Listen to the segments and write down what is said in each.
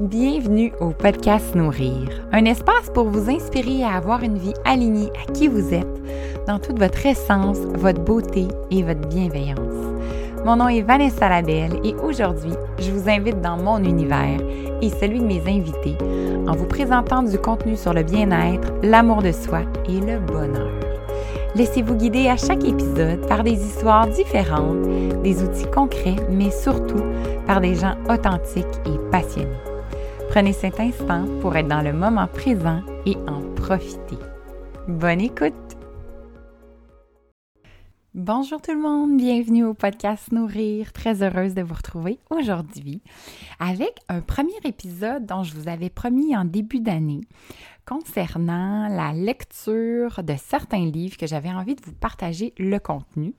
Bienvenue au podcast Nourrir, un espace pour vous inspirer à avoir une vie alignée à qui vous êtes, dans toute votre essence, votre beauté et votre bienveillance. Mon nom est Vanessa Labelle et aujourd'hui, je vous invite dans mon univers et celui de mes invités en vous présentant du contenu sur le bien-être, l'amour de soi et le bonheur. Laissez-vous guider à chaque épisode par des histoires différentes, des outils concrets, mais surtout par des gens authentiques et passionnés. Prenez cet instant pour être dans le moment présent et en profiter. Bonne écoute! Bonjour tout le monde, bienvenue au podcast Nourrir. Très heureuse de vous retrouver aujourd'hui avec un premier épisode dont je vous avais promis en début d'année concernant la lecture de certains livres que j'avais envie de vous partager le contenu.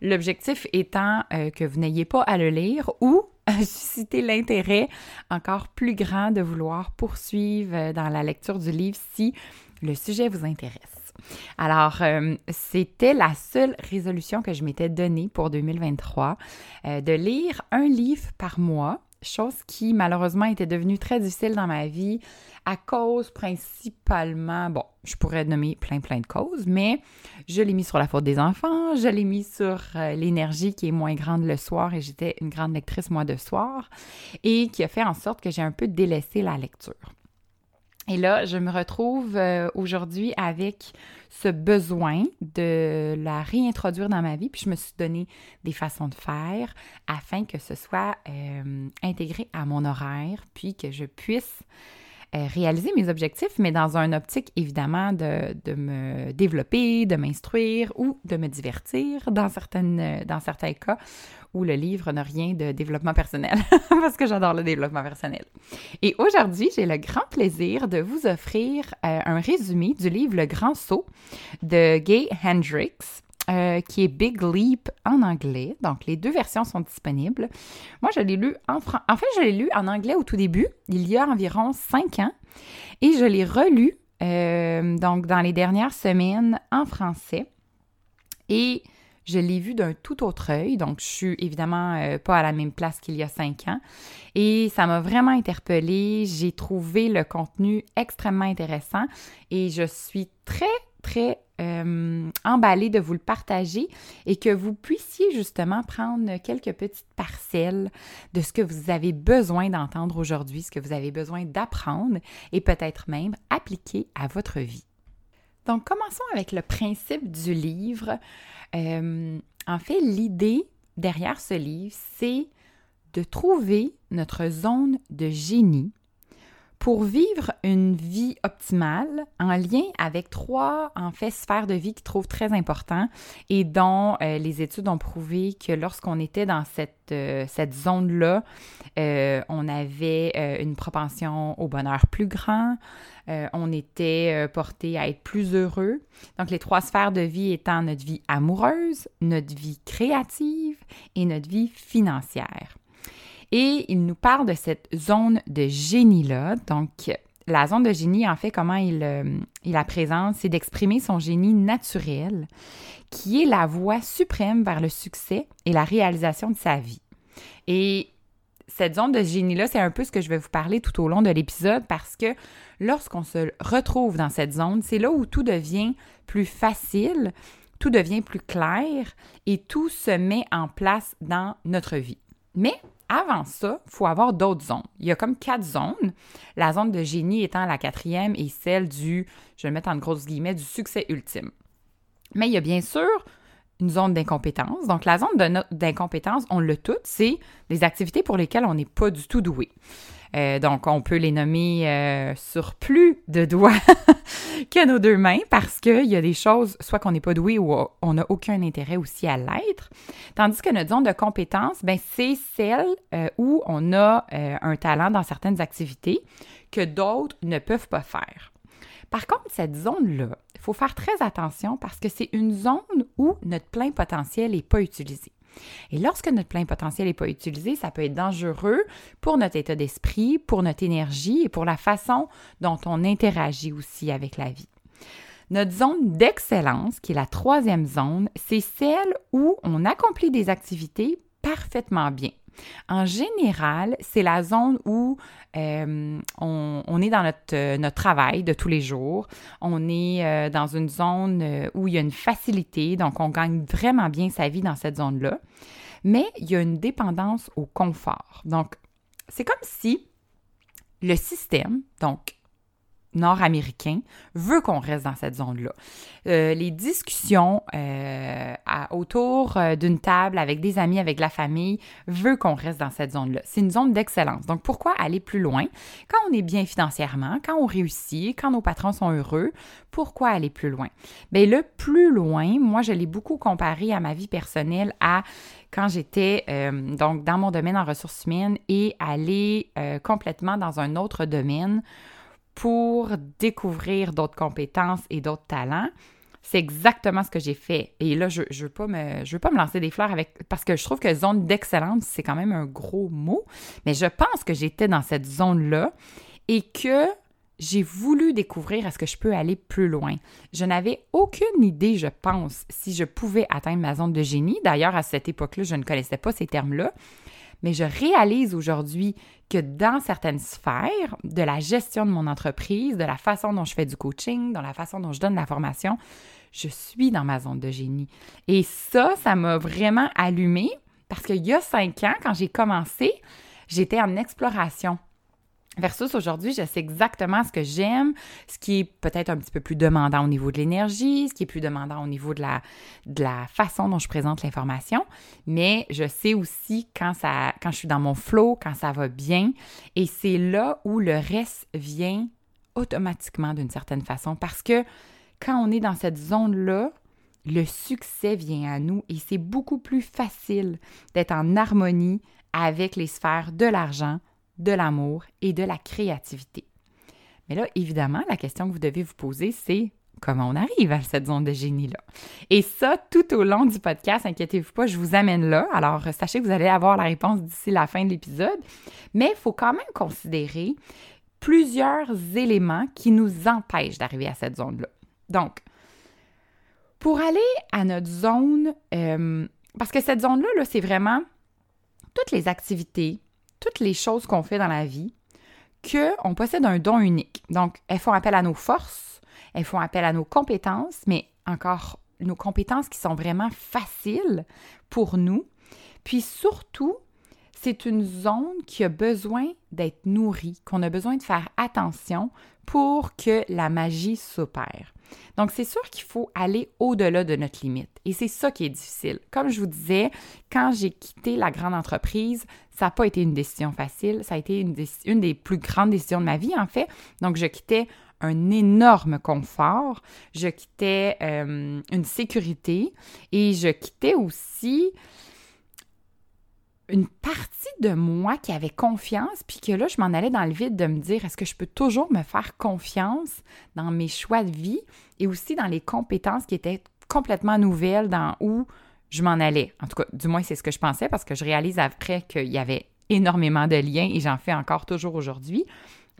L'objectif étant euh, que vous n'ayez pas à le lire ou susciter l'intérêt encore plus grand de vouloir poursuivre euh, dans la lecture du livre si le sujet vous intéresse. Alors, euh, c'était la seule résolution que je m'étais donnée pour 2023, euh, de lire un livre par mois chose qui malheureusement était devenue très difficile dans ma vie à cause principalement, bon, je pourrais nommer plein plein de causes, mais je l'ai mis sur la faute des enfants, je l'ai mis sur euh, l'énergie qui est moins grande le soir et j'étais une grande lectrice moi de soir et qui a fait en sorte que j'ai un peu délaissé la lecture. Et là, je me retrouve euh, aujourd'hui avec ce besoin de la réintroduire dans ma vie, puis je me suis donné des façons de faire afin que ce soit euh, intégré à mon horaire, puis que je puisse réaliser mes objectifs, mais dans un optique évidemment de, de me développer, de m'instruire ou de me divertir dans, certaines, dans certains cas où le livre n'a rien de développement personnel, parce que j'adore le développement personnel. Et aujourd'hui, j'ai le grand plaisir de vous offrir euh, un résumé du livre Le Grand Saut de Gay Hendricks. Euh, qui est Big Leap en anglais. Donc, les deux versions sont disponibles. Moi, je l'ai lu en français. En fait, je l'ai lu en anglais au tout début, il y a environ cinq ans, et je l'ai relu, euh, donc, dans les dernières semaines en français. Et je l'ai vu d'un tout autre œil, donc je suis évidemment euh, pas à la même place qu'il y a cinq ans. Et ça m'a vraiment interpellée. J'ai trouvé le contenu extrêmement intéressant et je suis très, très euh, emballée de vous le partager et que vous puissiez justement prendre quelques petites parcelles de ce que vous avez besoin d'entendre aujourd'hui, ce que vous avez besoin d'apprendre et peut-être même appliquer à votre vie. Donc, commençons avec le principe du livre. Euh, en fait, l'idée derrière ce livre, c'est de trouver notre zone de génie pour vivre une vie optimale en lien avec trois, en fait, sphères de vie qui trouvent très important et dont euh, les études ont prouvé que lorsqu'on était dans cette, euh, cette zone-là, euh, on avait une propension au bonheur plus grand, on était porté à être plus heureux. Donc, les trois sphères de vie étant notre vie amoureuse, notre vie créative et notre vie financière. Et il nous parle de cette zone de génie-là. Donc, la zone de génie, en fait, comment il, euh, il la présente, c'est d'exprimer son génie naturel, qui est la voie suprême vers le succès et la réalisation de sa vie. Et cette zone de génie-là, c'est un peu ce que je vais vous parler tout au long de l'épisode parce que lorsqu'on se retrouve dans cette zone, c'est là où tout devient plus facile, tout devient plus clair et tout se met en place dans notre vie. Mais avant ça, il faut avoir d'autres zones. Il y a comme quatre zones. La zone de génie étant la quatrième et celle du, je vais le mettre en grosses guillemets, du succès ultime. Mais il y a bien sûr une zone d'incompétence. Donc, la zone d'incompétence, on le tout, c'est les activités pour lesquelles on n'est pas du tout doué. Euh, donc, on peut les nommer euh, sur plus de doigts que nos deux mains parce qu'il y a des choses, soit qu'on n'est pas doué ou on n'a aucun intérêt aussi à l'être. Tandis que notre zone de compétence, ben, c'est celle euh, où on a un talent dans certaines activités que d'autres ne peuvent pas faire. Par contre, cette zone-là, il faut faire très attention parce que c'est une zone où notre plein potentiel n'est pas utilisé. Et lorsque notre plein potentiel n'est pas utilisé, ça peut être dangereux pour notre état d'esprit, pour notre énergie et pour la façon dont on interagit aussi avec la vie. Notre zone d'excellence, qui est la troisième zone, c'est celle où on accomplit des activités parfaitement bien. En général, c'est la zone où euh, on, est dans notre, notre, travail de tous les jours. On est euh, dans une zone où il y a une facilité, donc on gagne vraiment bien sa vie dans cette zone-là. Mais il y a une dépendance au confort. Donc, c'est comme si le système, donc nord-américain veut qu'on reste dans cette zone-là. Euh, les discussions euh, autour euh, d'une table avec des amis, avec la famille, veut qu'on reste dans cette zone-là. C'est une zone d'excellence. Donc, pourquoi aller plus loin? Quand on est bien financièrement, quand on réussit, quand nos patrons sont heureux, pourquoi aller plus loin? Bien, le plus loin, moi, je l'ai beaucoup comparé à ma vie personnelle, à quand j'étais donc dans mon domaine en ressources humaines et aller complètement dans un autre domaine pour découvrir d'autres compétences et d'autres talents. C'est exactement ce que j'ai fait. Et là, je ne veux, pas me, veux pas me lancer des fleurs avec. Parce que je trouve que zone d'excellence, c'est quand même un gros mot. Mais je pense que j'étais dans cette zone-là et que j'ai voulu découvrir est-ce que je peux aller plus loin. Je n'avais aucune idée, je pense, si je pouvais atteindre ma zone de génie. D'ailleurs, à cette époque-là, je ne connaissais pas ces termes-là mais je réalise aujourd'hui que dans certaines sphères de la gestion de mon entreprise, de la façon dont je fais du coaching, dans la façon dont je donne la formation, je suis dans ma zone de génie. Et ça, ça m'a vraiment allumé parce qu'il y a cinq ans, quand j'ai commencé, j'étais en exploration. Versus aujourd'hui, je sais exactement ce que j'aime, ce qui est peut-être un petit peu plus demandant au niveau de l'énergie, ce qui est plus demandant au niveau de la, façon dont je présente l'information, mais je sais aussi quand, quand je suis dans mon flow, quand ça va bien, et c'est là où le reste vient automatiquement d'une certaine façon, parce que quand on est dans cette zone-là, le succès vient à nous et c'est beaucoup plus facile d'être en harmonie avec les sphères de l'argent, de l'amour et de la créativité. Mais là, évidemment, la question que vous devez vous poser, c'est comment on arrive à cette zone de génie-là? Et ça, tout au long du podcast, inquiétez-vous pas, je vous amène là. Alors, sachez que vous allez avoir la réponse d'ici la fin de l'épisode. Mais il faut quand même considérer plusieurs éléments qui nous empêchent d'arriver à cette zone-là. Donc, pour aller à notre zone, euh, parce que cette zone-là, -là, c'est vraiment toutes les activités, toutes les choses qu'on fait dans la vie, qu'on possède un don unique. Donc, elles font appel à nos forces, elles font appel à nos compétences, mais encore nos compétences qui sont vraiment faciles pour nous. Puis surtout, c'est une zone qui a besoin d'être nourrie, qu'on a besoin de faire attention pour que la magie s'opère. Donc, c'est sûr qu'il faut aller au-delà de notre limite. Et c'est ça qui est difficile. Comme je vous disais, quand j'ai quitté la grande entreprise, ça n'a pas été une décision facile. Ça a été une, des plus grandes décisions de ma vie, en fait. Donc, je quittais un énorme confort, je quittais euh, une sécurité et je quittais aussi une partie de moi qui avait confiance, puis que là, je m'en allais dans le vide de me dire, est-ce que je peux toujours me faire confiance dans mes choix de vie et aussi dans les compétences qui étaient complètement nouvelles dans où je m'en allais? En tout cas, du moins, c'est ce que je pensais parce que je réalise après qu'il y avait énormément de liens et j'en fais encore toujours aujourd'hui.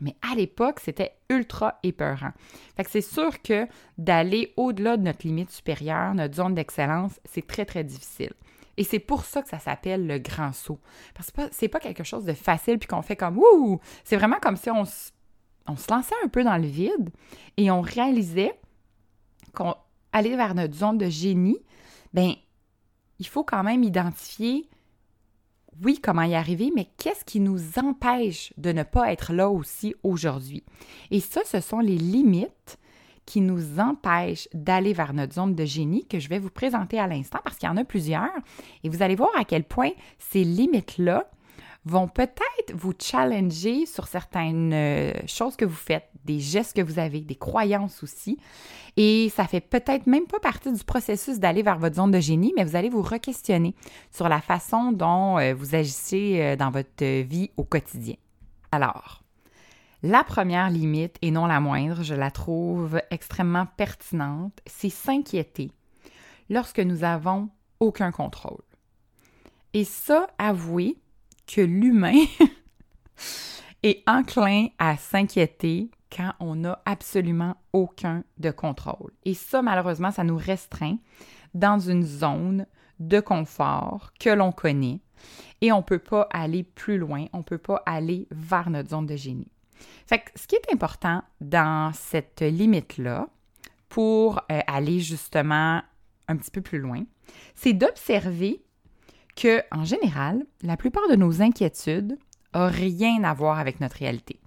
Mais à l'époque, c'était ultra épeurant. Fait que c'est sûr que d'aller au-delà de notre limite supérieure, notre zone d'excellence, c'est très, très difficile. Et c'est pour ça que ça s'appelle le grand saut. Parce que c'est pas quelque chose de facile puis qu'on fait comme ouh! C'est vraiment comme si on, se lançait un peu dans le vide et on réalisait qu'on allait vers notre zone de génie, ben il faut quand même identifier oui, comment y arriver, mais qu'est-ce qui nous empêche de ne pas être là aussi aujourd'hui? Et ça, ce sont les limites qui nous empêchent d'aller vers notre zone de génie que je vais vous présenter à l'instant parce qu'il y en a plusieurs. Et vous allez voir à quel point ces limites-là vont peut-être vous challenger sur certaines euh, choses que vous faites, des gestes que vous avez, des croyances aussi. Et ça fait peut-être même pas partie du processus d'aller vers votre zone de génie, mais vous allez vous re-questionner sur la façon dont euh, vous agissez euh, dans votre vie au quotidien. Alors, la première limite, et non la moindre, je la trouve extrêmement pertinente, c'est s'inquiéter lorsque nous avons aucun contrôle. Et ça, avouez que l'humain est enclin à s'inquiéter quand on n'a absolument aucun de contrôle. Et ça, malheureusement, ça nous restreint dans une zone de confort que l'on connaît et on ne peut pas aller plus loin, on ne peut pas aller vers notre zone de génie. Ce qui est important dans cette limite-là, pour euh, aller justement un petit peu plus loin, c'est d'observer que, en général, la plupart de nos inquiétudes n'ont rien à voir avec notre réalité.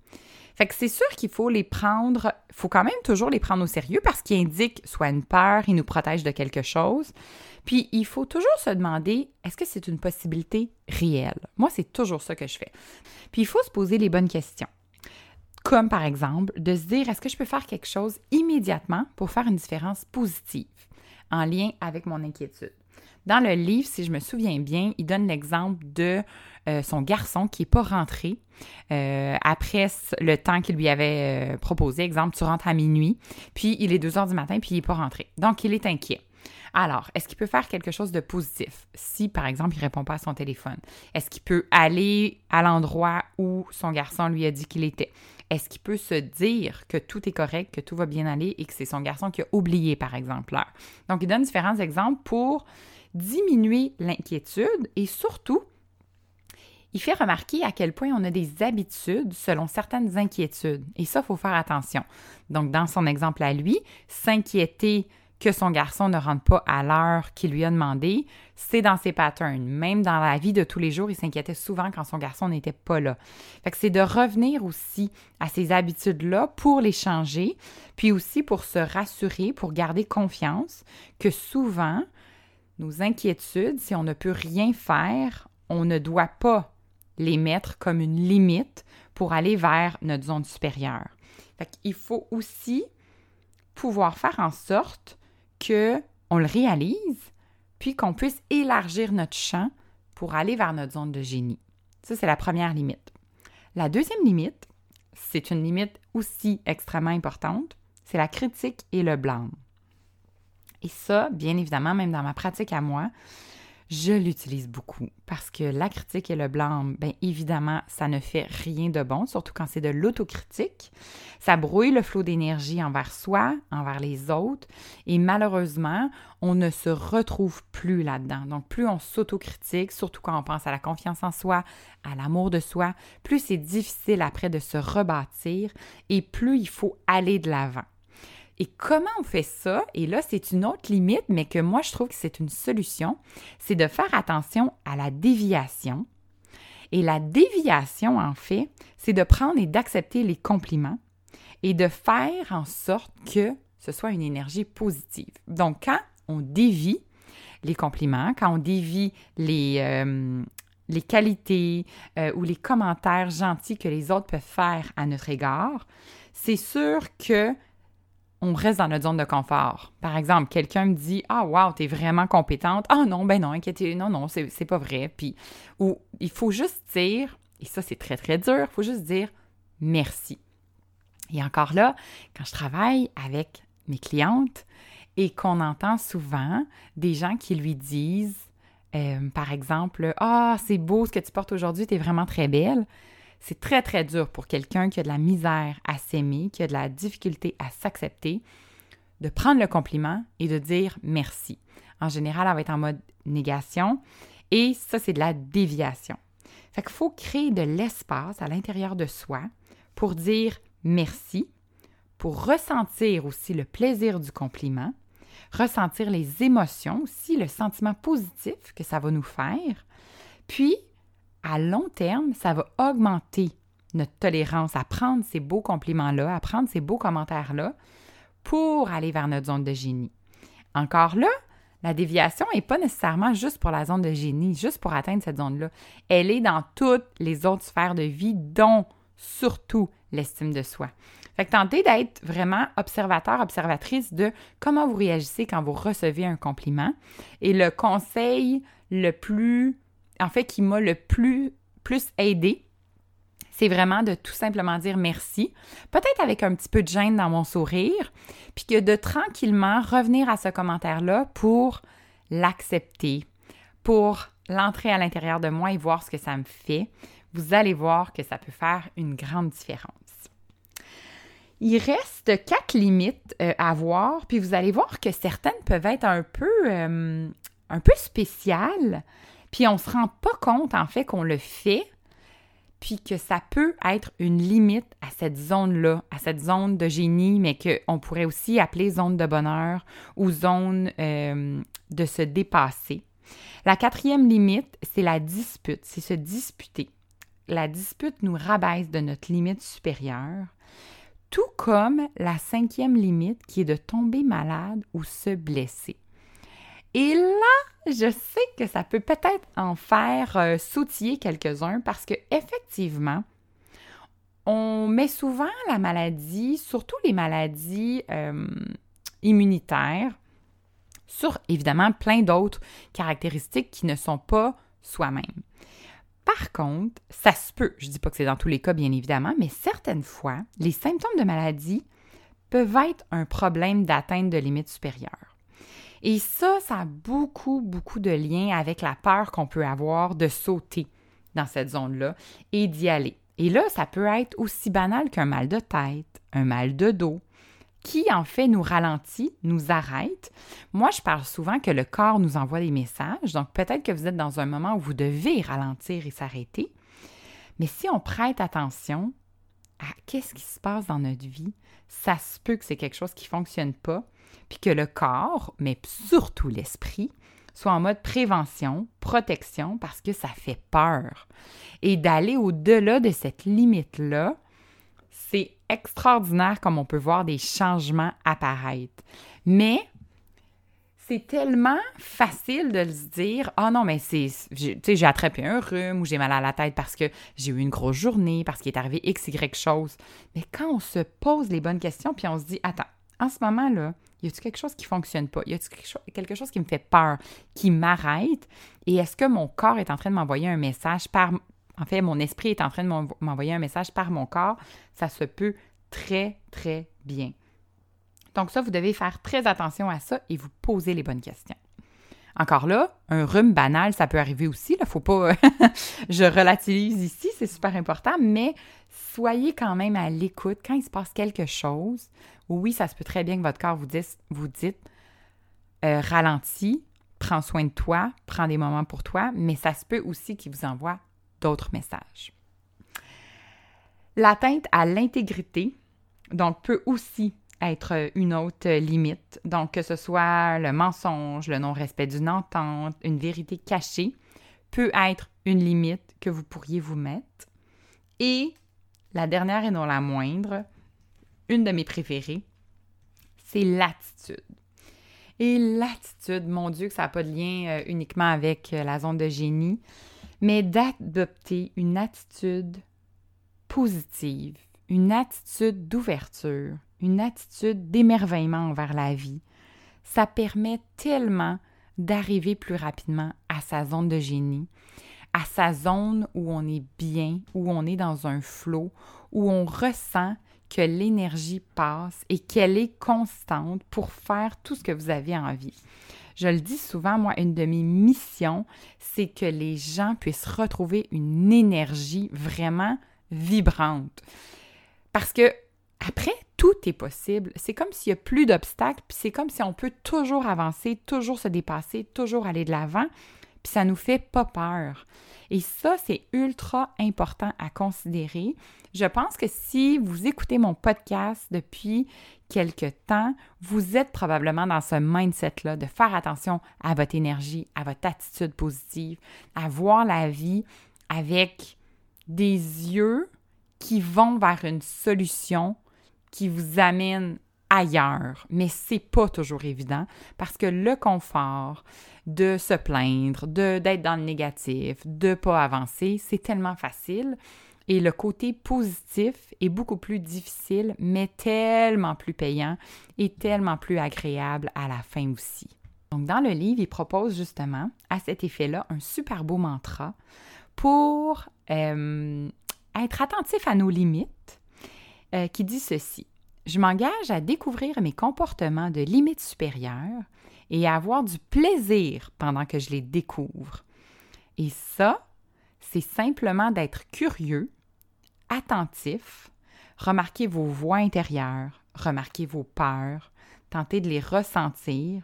Fait c'est sûr qu'il faut les prendre, faut quand même toujours les prendre au sérieux parce qu'ils indiquent soit une peur, ils nous protègent de quelque chose. Puis il faut toujours se demander est-ce que c'est une possibilité réelle? Moi, c'est toujours ça que je fais. Puis il faut se poser les bonnes questions. Comme par exemple de se dire est-ce que je peux faire quelque chose immédiatement pour faire une différence positive en lien avec mon inquiétude? Dans le livre, si je me souviens bien, il donne l'exemple de euh, son garçon qui n'est pas rentré euh, après le temps qu'il lui avait euh, proposé. Exemple, tu rentres à minuit, puis il est 2 heures du matin, puis il n'est pas rentré. Donc, il est inquiet. Alors, est-ce qu'il peut faire quelque chose de positif si, par exemple, il ne répond pas à son téléphone? Est-ce qu'il peut aller à l'endroit où son garçon lui a dit qu'il était? Est-ce qu'il peut se dire que tout est correct, que tout va bien aller et que c'est son garçon qui a oublié, par exemple, l'heure? Donc, il donne différents exemples pour diminuer l'inquiétude et surtout, il fait remarquer à quel point on a des habitudes selon certaines inquiétudes. Et ça, il faut faire attention. Donc, dans son exemple à lui, s'inquiéter que son garçon ne rentre pas à l'heure qu'il lui a demandé, c'est dans ses patterns. Même dans la vie de tous les jours, il s'inquiétait souvent quand son garçon n'était pas là. Fait que c'est de revenir aussi à ces habitudes-là pour les changer, puis aussi pour se rassurer, pour garder confiance que souvent, nos inquiétudes, si on ne peut rien faire, on ne doit pas les mettre comme une limite pour aller vers notre zone supérieure. Fait qu'il faut aussi pouvoir faire en sorte que on le réalise, puis qu'on puisse élargir notre champ pour aller vers notre zone de génie. Ça, c'est la première limite. La deuxième limite, c'est une limite aussi extrêmement importante, c'est la critique et le blâme. Et ça, bien évidemment, même dans ma pratique à moi, je l'utilise beaucoup parce que la critique et le blâme, bien évidemment, ça ne fait rien de bon, surtout quand c'est de l'autocritique. Ça brouille le flot d'énergie envers soi, envers les autres, et malheureusement, on ne se retrouve plus là-dedans. Donc, plus on s'autocritique, surtout quand on pense à la confiance en soi, à l'amour de soi, plus c'est difficile après de se rebâtir et plus il faut aller de l'avant. Et comment on fait ça? Et là, c'est une autre limite, mais que moi, je trouve que c'est une solution, c'est de faire attention à la déviation. Et la déviation, en fait, c'est de prendre et d'accepter les compliments et de faire en sorte que ce soit une énergie positive. Donc, quand on dévie les compliments, quand on dévie les, euh, les qualités euh, ou les commentaires gentils que les autres peuvent faire à notre égard, c'est sûr que on reste dans notre zone de confort. Par exemple, quelqu'un me dit Ah, wow, t'es vraiment compétente. Ah, non, ben non, inquiétez, non, non, c'est pas vrai. Puis, ou il faut juste dire, et ça, c'est très, très dur, il faut juste dire merci. Et encore là, quand je travaille avec mes clientes et qu'on entend souvent des gens qui lui disent, euh, par exemple, Ah, c'est beau ce que tu portes aujourd'hui, t'es vraiment très belle. C'est très, très dur pour quelqu'un qui a de la misère à s'aimer, qui a de la difficulté à s'accepter, de prendre le compliment et de dire merci. En général, elle va être en mode négation et ça, c'est de la déviation. Fait qu'il faut créer de l'espace à l'intérieur de soi pour dire merci, pour ressentir aussi le plaisir du compliment, ressentir les émotions aussi, le sentiment positif que ça va nous faire, puis à long terme, ça va augmenter notre tolérance à prendre ces beaux compliments-là, à prendre ces beaux commentaires-là pour aller vers notre zone de génie. Encore là, la déviation n'est pas nécessairement juste pour la zone de génie, juste pour atteindre cette zone-là. Elle est dans toutes les autres sphères de vie, dont surtout l'estime de soi. Fait que tentez d'être vraiment observateur, observatrice de comment vous réagissez quand vous recevez un compliment. Et le conseil le plus en fait, qui m'a le plus, aidé, c'est vraiment de tout simplement dire merci, peut-être avec un petit peu de gêne dans mon sourire, puis que de tranquillement revenir à ce commentaire-là pour l'accepter, pour l'entrer à l'intérieur de moi et voir ce que ça me fait. Vous allez voir que ça peut faire une grande différence. Il reste quatre limites euh, à voir, puis vous allez voir que certaines peuvent être un peu, euh, un peu spéciales, Puis on se rend pas compte, en fait, qu'on le fait, puis que ça peut être une limite à cette zone-là, à cette zone de génie, mais qu'on pourrait aussi appeler zone de bonheur ou zone euh, de se dépasser. La quatrième limite, c'est la dispute, c'est se disputer. La dispute nous rabaisse de notre limite supérieure, tout comme la cinquième limite qui est de tomber malade ou se blesser. Et là, je sais que ça peut peut-être en faire euh, sautiller quelques-uns parce que effectivement, on met souvent la maladie, surtout les maladies euh, immunitaires, sur évidemment plein d'autres caractéristiques qui ne sont pas soi-même. Par contre, ça se peut, je ne dis pas que c'est dans tous les cas bien évidemment, mais certaines fois, les symptômes de maladie peuvent être un problème d'atteinte de limites supérieures. Et ça, ça a beaucoup, beaucoup de liens avec la peur qu'on peut avoir de sauter dans cette zone-là et d'y aller. Et là, ça peut être aussi banal qu'un mal de tête, un mal de dos, qui en fait nous ralentit, nous arrête. Moi, je parle souvent que le corps nous envoie des messages, donc peut-être que vous êtes dans un moment où vous devez ralentir et s'arrêter. Mais si on prête attention à qu'est-ce qui se passe dans notre vie, ça se peut que c'est quelque chose qui ne fonctionne pas, puis que le corps, mais surtout l'esprit, soit en mode prévention, protection, parce que ça fait peur. Et d'aller au-delà de cette limite-là, c'est extraordinaire comme on peut voir des changements apparaître. Mais c'est tellement facile de se dire Ah oh non, mais c'est. J'ai attrapé un rhume ou j'ai mal à la tête parce que j'ai eu une grosse journée, parce qu'il est arrivé X, Y chose. Mais quand on se pose les bonnes questions, puis on se dit Attends, en ce moment-là, y a-t-il quelque chose qui fonctionne pas? Y a-t-il quelque chose qui me fait peur, qui m'arrête? Et est-ce que mon corps est en train de m'envoyer un message par en fait, mon esprit est en train de m'envoyer un message par mon corps, ça se peut très, très bien. Donc ça, vous devez faire très attention à ça et vous poser les bonnes questions. Encore là, un rhume banal, ça peut arriver aussi. Il ne faut pas... je relativise ici, c'est super important, mais soyez quand même à l'écoute quand il se passe quelque chose. Oui, ça se peut très bien que votre corps vous dise, vous dites euh, ralentis, prends soin de toi, prends des moments pour toi, mais ça se peut aussi qu'il vous envoie d'autres messages. L'atteinte à l'intégrité, donc, peut aussi être une autre limite. Donc, que ce soit le mensonge, le non-respect d'une entente, une vérité cachée, peut être une limite que vous pourriez vous mettre. Et la dernière et non la moindre, une de mes préférées, c'est l'attitude. Et l'attitude, mon Dieu, que ça n'a pas de lien euh, uniquement avec euh, la zone de génie, mais d'adopter une attitude positive, une attitude d'ouverture, une attitude d'émerveillement envers la vie. Ça permet tellement d'arriver plus rapidement à sa zone de génie, à sa zone où on est bien, où on est dans un flot, où on ressent que l'énergie passe et qu'elle est constante pour faire tout ce que vous avez envie. Je le dis souvent, moi, une de mes missions, c'est que les gens puissent retrouver une énergie vraiment vibrante. Parce que après, tout est possible. C'est comme s'il n'y a plus d'obstacles, puis c'est comme si on peut toujours avancer, toujours se dépasser, toujours aller de l'avant, puis ça nous fait pas peur. Et ça, c'est ultra important à considérer. Je pense que si vous écoutez mon podcast depuis quelque temps, vous êtes probablement dans ce mindset-là de faire attention à votre énergie, à votre attitude positive, à voir la vie avec des yeux qui vont vers une solution qui vous amène ailleurs, mais c'est pas toujours évident parce que le confort de se plaindre, de d'être dans le négatif, de pas avancer, c'est tellement facile et le côté positif est beaucoup plus difficile mais tellement plus payant et tellement plus agréable à la fin aussi. Donc dans le livre, il propose justement à cet effet-là un super beau mantra pour euh, être attentif à nos limites euh, qui dit ceci. Je m'engage à découvrir mes comportements de limites supérieures et à avoir du plaisir pendant que je les découvre. Et ça, c'est simplement d'être curieux, attentif, remarquer vos voix intérieures, remarquer vos peurs, tenter de les ressentir,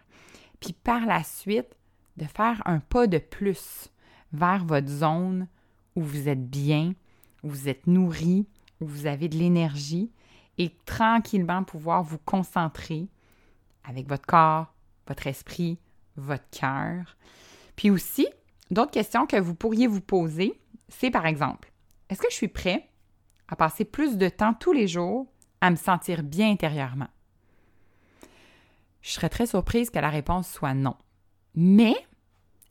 puis par la suite, de faire un pas de plus vers votre zone où vous êtes bien, où vous êtes nourri, où vous avez de l'énergie et tranquillement pouvoir vous concentrer avec votre corps, votre esprit, votre cœur. Puis aussi, d'autres questions que vous pourriez vous poser, c'est par exemple, est-ce que je suis prêt à passer plus de temps tous les jours à me sentir bien intérieurement? Je serais très surprise que la réponse soit non. Mais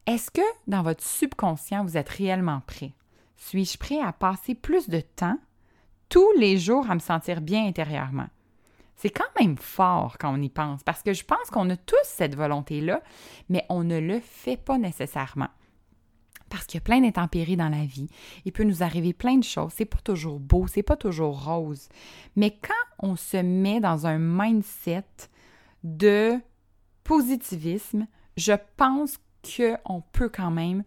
est-ce que dans votre subconscient, vous êtes réellement prêt? Suis-je prêt à passer plus de temps tous les jours à me sentir bien intérieurement? C'est quand même fort quand on y pense, parce que je pense qu'on a tous cette volonté-là, mais on ne le fait pas nécessairement. Parce qu'il y a plein d'intempéries dans la vie. Il peut nous arriver plein de choses. C'est pas toujours beau, c'est pas toujours rose. Mais quand on se met dans un mindset de positivisme, je pense qu'on peut quand même,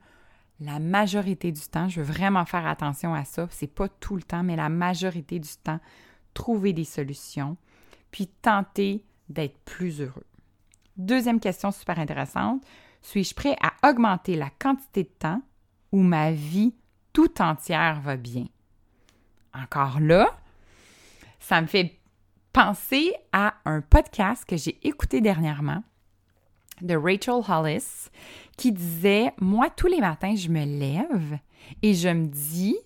la majorité du temps, je veux vraiment faire attention à ça, c'est pas tout le temps, mais la majorité du temps, trouver des solutions, puis tenter d'être plus heureux. Deuxième question super intéressante, suis-je prêt à augmenter la quantité de temps où ma vie tout entière va bien? Encore là, ça me fait penser à un podcast que j'ai écouté dernièrement de Rachel Hollis qui disait Moi, tous les matins, je me lève et je me dis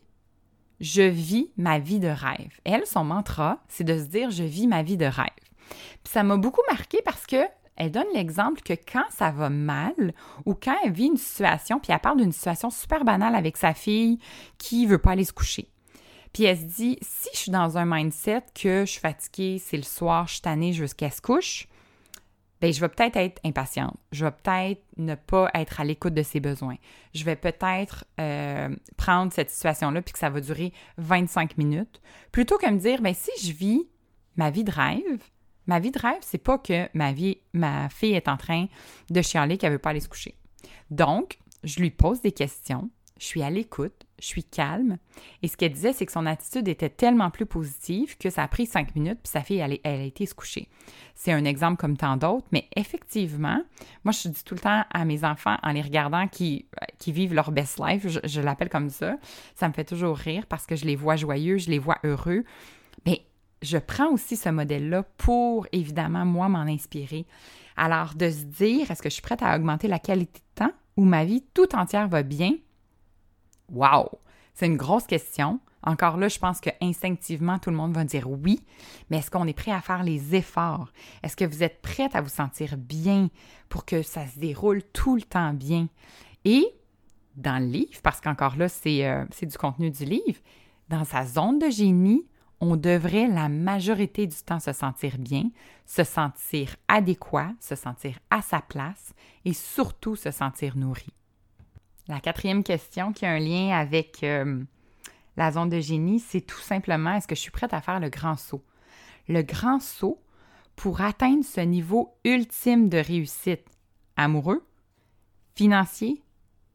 Je vis ma vie de rêve. elle, son mantra, c'est de se dire Je vis ma vie de rêve. Puis ça m'a beaucoup marqué parce que elle donne l'exemple que quand ça va mal ou quand elle vit une situation, puis elle parle d'une situation super banale avec sa fille qui veut pas aller se coucher. Puis elle se dit, si je suis dans un mindset que je suis fatiguée, c'est le soir, je suis tannée, je veux qu'elle se couche, bien, je vais peut-être être impatiente. Je vais peut-être ne pas être à l'écoute de ses besoins. Je vais peut-être euh, prendre cette situation-là puis que ça va durer 25 minutes, plutôt que me dire, bien, si je vis ma vie de rêve, ma vie de rêve, c'est pas que ma fille est en train de chialer qu'elle veut pas aller se coucher. Donc, je lui pose des questions, je suis à l'écoute, je suis calme. Et ce qu'elle disait, c'est que son attitude était tellement plus positive que ça a pris cinq minutes, puis sa fille, elle, a été se coucher. C'est un exemple comme tant d'autres, mais effectivement, moi, je dis tout le temps à mes enfants, en les regardant, qui, vivent leur best life, je, l'appelle comme ça, ça me fait toujours rire parce que je les vois joyeux, je les vois heureux. Mais je prends aussi ce modèle-là pour, évidemment, moi, m'en inspirer. Alors, de se dire, est-ce que je suis prête à augmenter la qualité de temps où ma vie tout entière va bien? Wow! C'est une grosse question. Encore là, je pense que instinctivement, tout le monde va dire oui, mais est-ce qu'on est prêt à faire les efforts? Est-ce que vous êtes prête à vous sentir bien pour que ça se déroule tout le temps bien? Et dans le livre, parce qu'encore là, c'est euh, du contenu du livre, dans sa zone de génie, on devrait la majorité du temps se sentir bien, se sentir adéquat, se sentir à sa place et surtout se sentir nourri. La quatrième question qui a un lien avec euh, la zone de génie, c'est tout simplement est-ce que je suis prête à faire le grand saut? Le grand saut pour atteindre ce niveau ultime de réussite amoureux, financier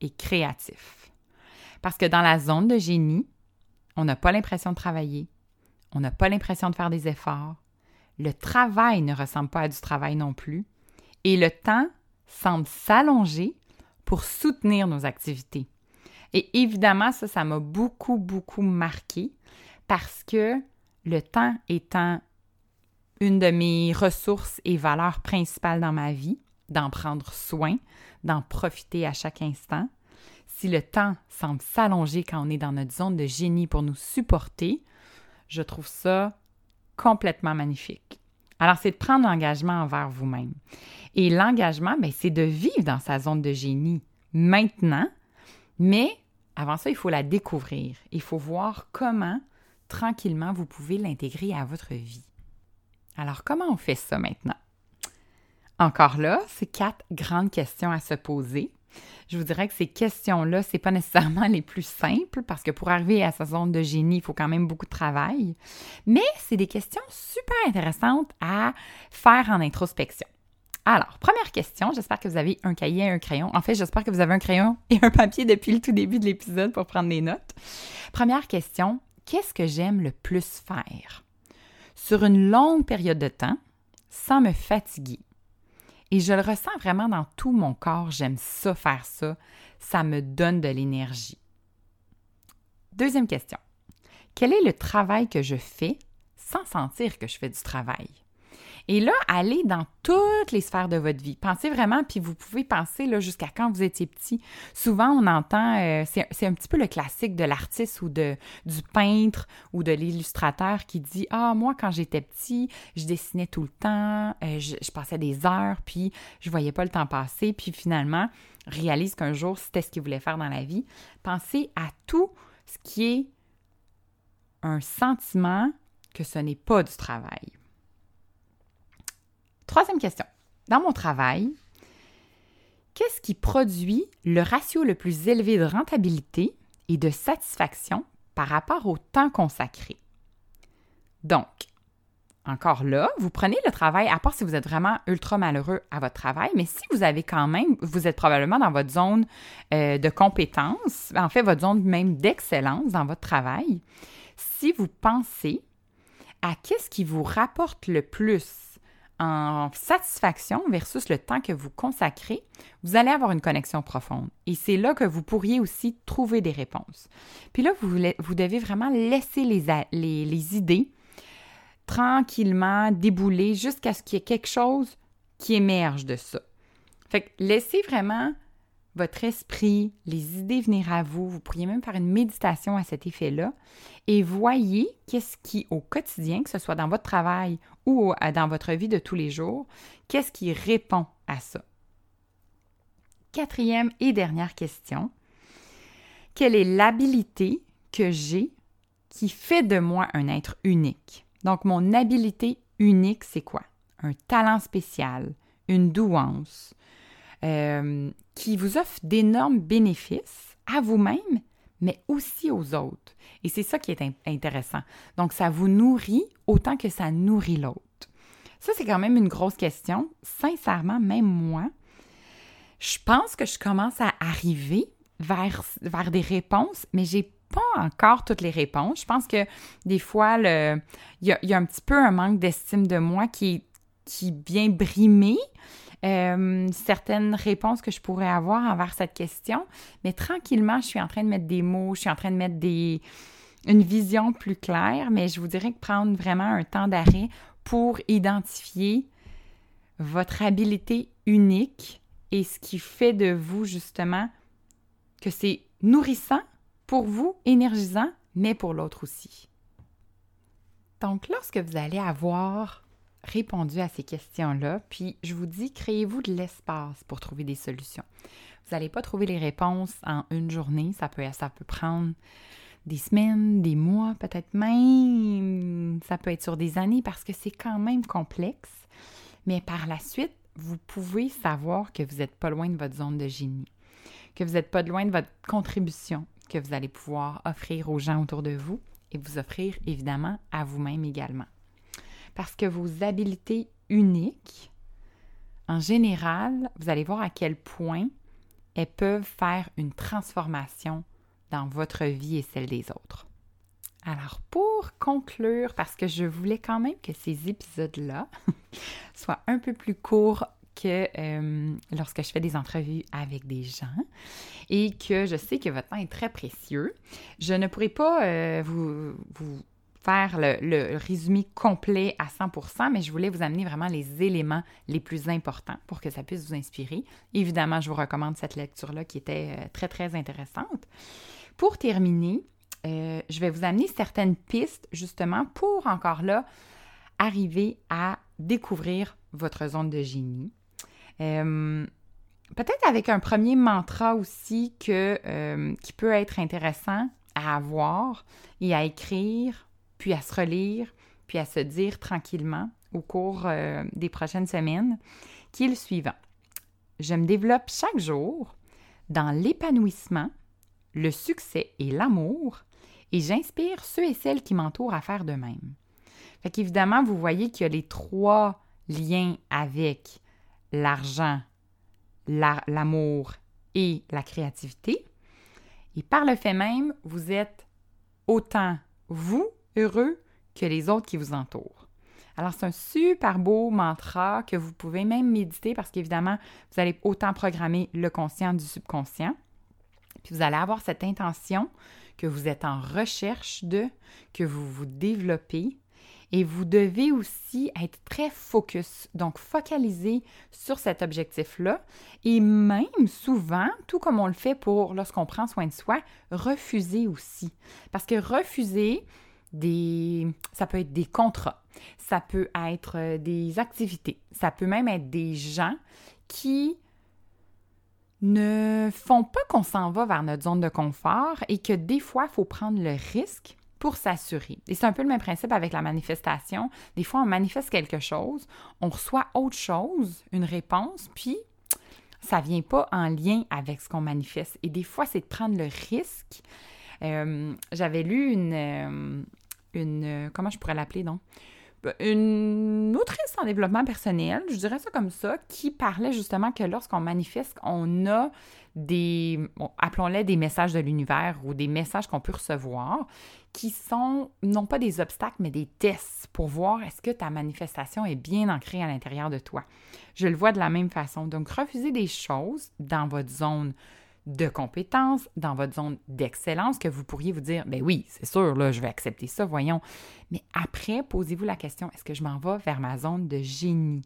et créatif. Parce que dans la zone de génie, on n'a pas l'impression de travailler, on n'a pas l'impression de faire des efforts, le travail ne ressemble pas à du travail non plus, et le temps semble s'allonger pour soutenir nos activités. Et évidemment, ça, ça m'a beaucoup, beaucoup marqué parce que le temps étant une de mes ressources et valeurs principales dans ma vie, d'en prendre soin, d'en profiter à chaque instant, si le temps semble s'allonger quand on est dans notre zone de génie pour nous supporter, je trouve ça complètement magnifique. Alors, c'est de prendre l'engagement envers vous-même. Et l'engagement, ben, c'est de vivre dans sa zone de génie maintenant, mais avant ça, il faut la découvrir. Il faut voir comment, tranquillement, vous pouvez l'intégrer à votre vie. Alors, comment on fait ça maintenant? Encore là, c'est quatre grandes questions à se poser. Je vous dirais que ces questions-là, ce n'est pas nécessairement les plus simples parce que pour arriver à sa zone de génie, il faut quand même beaucoup de travail. Mais c'est des questions super intéressantes à faire en introspection. Alors, première question, j'espère que vous avez un cahier et un crayon. En fait, j'espère que vous avez un crayon et un papier depuis le tout début de l'épisode pour prendre des notes. Première question, qu'est-ce que j'aime le plus faire? Sur une longue période de temps, sans me fatiguer. Et je le ressens vraiment dans tout mon corps. J'aime ça, faire ça. Ça me donne de l'énergie. Deuxième question. Quel est le travail que je fais sans sentir que je fais du travail? Et là, allez dans toutes les sphères de votre vie. Pensez vraiment, puis vous pouvez penser jusqu'à quand vous étiez petit. Souvent, on entend, euh, c'est un petit peu le classique de l'artiste ou de, du peintre ou de l'illustrateur qui dit Ah, moi, quand j'étais petit, je dessinais tout le temps, euh, je, je, passais des heures, puis je voyais pas le temps passer, puis finalement, réalise qu'un jour, c'était ce qu'il voulait faire dans la vie. Pensez à tout ce qui est un sentiment que ce n'est pas du travail. Troisième question. Dans mon travail, qu'est-ce qui produit le ratio le plus élevé de rentabilité et de satisfaction par rapport au temps consacré? Donc, encore là, vous prenez le travail, à part si vous êtes vraiment ultra malheureux à votre travail, mais si vous avez quand même, vous êtes probablement dans votre zone euh, de compétence, en fait, votre zone même d'excellence dans votre travail, si vous pensez à qu'est-ce qui vous rapporte le plus satisfaction versus le temps que vous consacrez, vous allez avoir une connexion profonde. Et c'est là que vous pourriez aussi trouver des réponses. Puis là, vous, devez vraiment laisser les, les, les idées tranquillement débouler jusqu'à ce qu'il y ait quelque chose qui émerge de ça. Fait que laissez vraiment votre esprit, les idées venir à vous. Vous pourriez même faire une méditation à cet effet-là et voyez qu'est-ce qui, au quotidien, que ce soit dans votre travail ou dans votre vie de tous les jours, qu'est-ce qui répond à ça? Quatrième et dernière question. Quelle est l'habilité que j'ai qui fait de moi un être unique? Donc, mon habilité unique, c'est quoi? Un talent spécial, une douance, euh, qui vous offre d'énormes bénéfices à vous-même, mais aussi aux autres. Et c'est ça qui est intéressant. Donc, ça vous nourrit autant que ça nourrit l'autre. Ça, c'est quand même une grosse question. Sincèrement, même moi, je pense que je commence à arriver vers, vers des réponses, mais j'ai pas encore toutes les réponses. Je pense que des fois, il y, a, un petit peu un manque d'estime de moi qui, qui vient brimer euh, certaines réponses que je pourrais avoir envers cette question, mais tranquillement, je suis en train de mettre des mots, je suis en train de mettre des, une vision plus claire, mais je vous dirais que prendre vraiment un temps d'arrêt pour identifier votre habilité unique et ce qui fait de vous justement que c'est nourrissant pour vous, énergisant, mais pour l'autre aussi. Donc, lorsque vous allez avoir répondu à ces questions-là. Puis je vous dis, créez-vous de l'espace pour trouver des solutions. Vous n'allez pas trouver les réponses en une journée. Ça peut, ça peut prendre des semaines, des mois, peut-être même. Ça peut être sur des années parce que c'est quand même complexe. Mais par la suite, vous pouvez savoir que vous n'êtes pas loin de votre zone de génie, que vous n'êtes pas loin de votre contribution que vous allez pouvoir offrir aux gens autour de vous et vous offrir évidemment à vous-même également parce que vos habiletés uniques, en général, vous allez voir à quel point elles peuvent faire une transformation dans votre vie et celle des autres. Alors, pour conclure, parce que je voulais quand même que ces épisodes-là soient un peu plus courts que euh, lorsque je fais des entrevues avec des gens et que je sais que votre temps est très précieux, je ne pourrai pas euh, vous faire le, résumé complet à 100%, mais je voulais vous amener vraiment les éléments les plus importants pour que ça puisse vous inspirer. Évidemment, je vous recommande cette lecture-là qui était euh, très, très intéressante. Pour terminer, euh, je vais vous amener certaines pistes justement pour encore là arriver à découvrir votre zone de génie. Euh, peut-être avec un premier mantra aussi que, qui peut être intéressant à avoir et à écrire puis à se relire, puis à se dire tranquillement au cours euh, des prochaines semaines, qui est le suivant. Je me développe chaque jour dans l'épanouissement, le succès et l'amour, et j'inspire ceux et celles qui m'entourent à faire de même. Fait qu'évidemment, vous voyez qu'il y a les trois liens avec l'argent, l'amour et la créativité. Et par le fait même, vous êtes autant vous heureux que les autres qui vous entourent. Alors, c'est un super beau mantra que vous pouvez même méditer parce qu'évidemment, vous allez autant programmer le conscient du subconscient. Puis vous allez avoir cette intention que vous êtes en recherche de, que vous vous développez. Et vous devez aussi être très focus, donc focaliser sur cet objectif-là. Et même souvent, tout comme on le fait pour lorsqu'on prend soin de soi, refuser aussi. Parce que refuser, des, ça peut être des contrats, ça peut être euh, des activités, ça peut même être des gens qui ne font pas qu'on s'en va vers notre zone de confort et que des fois, il faut prendre le risque pour s'assurer. Et c'est un peu le même principe avec la manifestation. Des fois, on manifeste quelque chose, on reçoit autre chose, une réponse, puis ça vient pas en lien avec ce qu'on manifeste. Et des fois, c'est de prendre le risque. Euh, j'avais lu une, euh, une... Comment je pourrais l'appeler, donc? une autrice en développement personnel, je dirais ça comme ça, qui parlait justement que lorsqu'on manifeste, on a des, appelons-les des messages de l'univers ou des messages qu'on peut recevoir, qui sont non pas des obstacles, mais des tests pour voir est-ce que ta manifestation est bien ancrée à l'intérieur de toi. Je le vois de la même façon. Donc, refuser des choses dans votre zone de compétences, dans votre zone d'excellence, que vous pourriez vous dire, ben oui, c'est sûr, là, je vais accepter ça, voyons. Mais après, posez-vous la question, est-ce que je m'en vais vers ma zone de génie?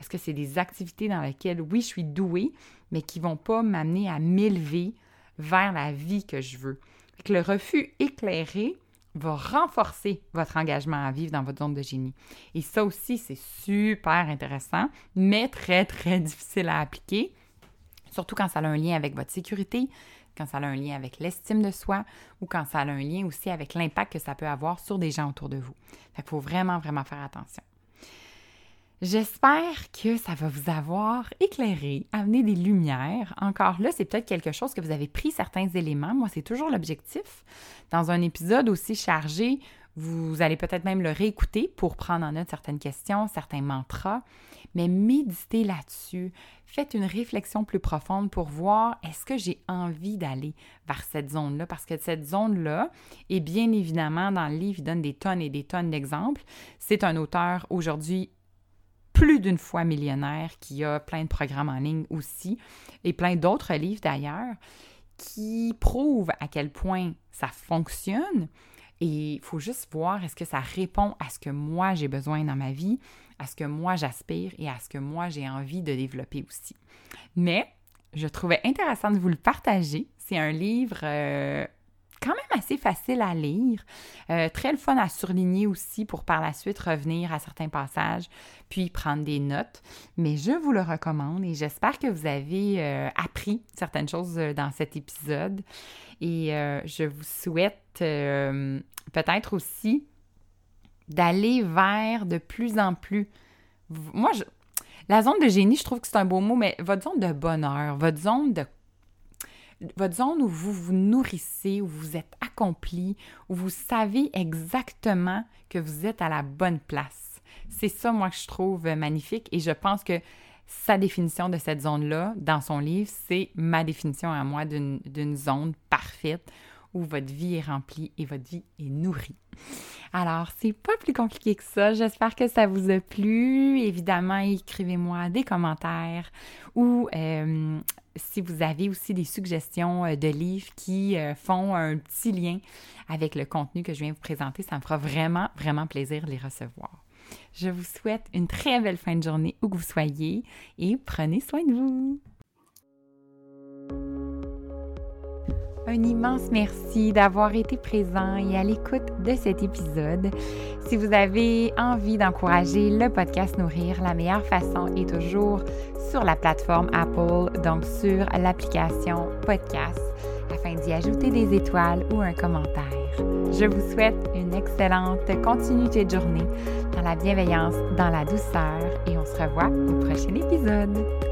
Est-ce que c'est des activités dans lesquelles, oui, je suis douée, mais qui ne vont pas m'amener à m'élever vers la vie que je veux? Le refus éclairé va renforcer votre engagement à vivre dans votre zone de génie. Et ça aussi, c'est super intéressant, mais très, très difficile à appliquer Surtout quand ça a un lien avec votre sécurité, quand ça a un lien avec l'estime de soi ou quand ça a un lien aussi avec l'impact que ça peut avoir sur des gens autour de vous. Qu'il faut vraiment, vraiment faire attention. J'espère que ça va vous avoir éclairé, amené des lumières. Encore là, c'est peut-être quelque chose que vous avez pris certains éléments. Moi, c'est toujours l'objectif. Dans un épisode aussi chargé, vous allez peut-être même le réécouter pour prendre en note certaines questions, certains mantras mais méditez là-dessus. Faites une réflexion plus profonde pour voir est-ce que j'ai envie d'aller vers cette zone-là, parce que cette zone-là, et bien évidemment, dans le livre, il donne des tonnes et des tonnes d'exemples. C'est un auteur aujourd'hui plus d'une fois millionnaire qui a plein de programmes en ligne aussi, et plein d'autres livres d'ailleurs, qui prouvent à quel point ça fonctionne. Et il faut juste voir est-ce que ça répond à ce que moi j'ai besoin dans ma vie, à ce que moi j'aspire et à ce que moi j'ai envie de développer aussi. Mais je trouvais intéressant de vous le partager. C'est un livre euh, quand même assez facile à lire, euh, très le fun à surligner aussi pour par la suite revenir à certains passages, puis prendre des notes. Mais je vous le recommande et j'espère que vous avez euh, appris certaines choses dans cet épisode. Et je vous souhaite peut-être aussi d'aller vers de plus en plus. Moi, je, la zone de génie, je trouve que c'est un beau mot, mais votre zone de bonheur, votre zone de votre zone où vous vous nourrissez, où vous êtes accompli, où vous savez exactement que vous êtes à la bonne place. C'est ça, moi, que je trouve magnifique et je pense que sa définition de cette zone-là, dans son livre, c'est ma définition à moi d'une zone parfaite où votre vie est remplie et votre vie est nourrie. Alors, c'est pas plus compliqué que ça. J'espère que ça vous a plu. Évidemment, écrivez-moi des commentaires ou euh, si vous avez aussi des suggestions euh, de livres qui euh, font un petit lien avec le contenu que je viens vous présenter, ça me fera vraiment, vraiment plaisir de les recevoir. Je vous souhaite une très belle fin de journée où que vous soyez et prenez soin de vous. Un immense merci d'avoir été présent et à l'écoute de cet épisode. Si vous avez envie d'encourager le podcast Nourrir, la meilleure façon est toujours sur la plateforme Apple, donc sur l'application podcast, afin d'y ajouter des étoiles ou un commentaire. Je vous souhaite une excellente continuité de journée dans la bienveillance, dans la douceur et on se revoit au prochain épisode.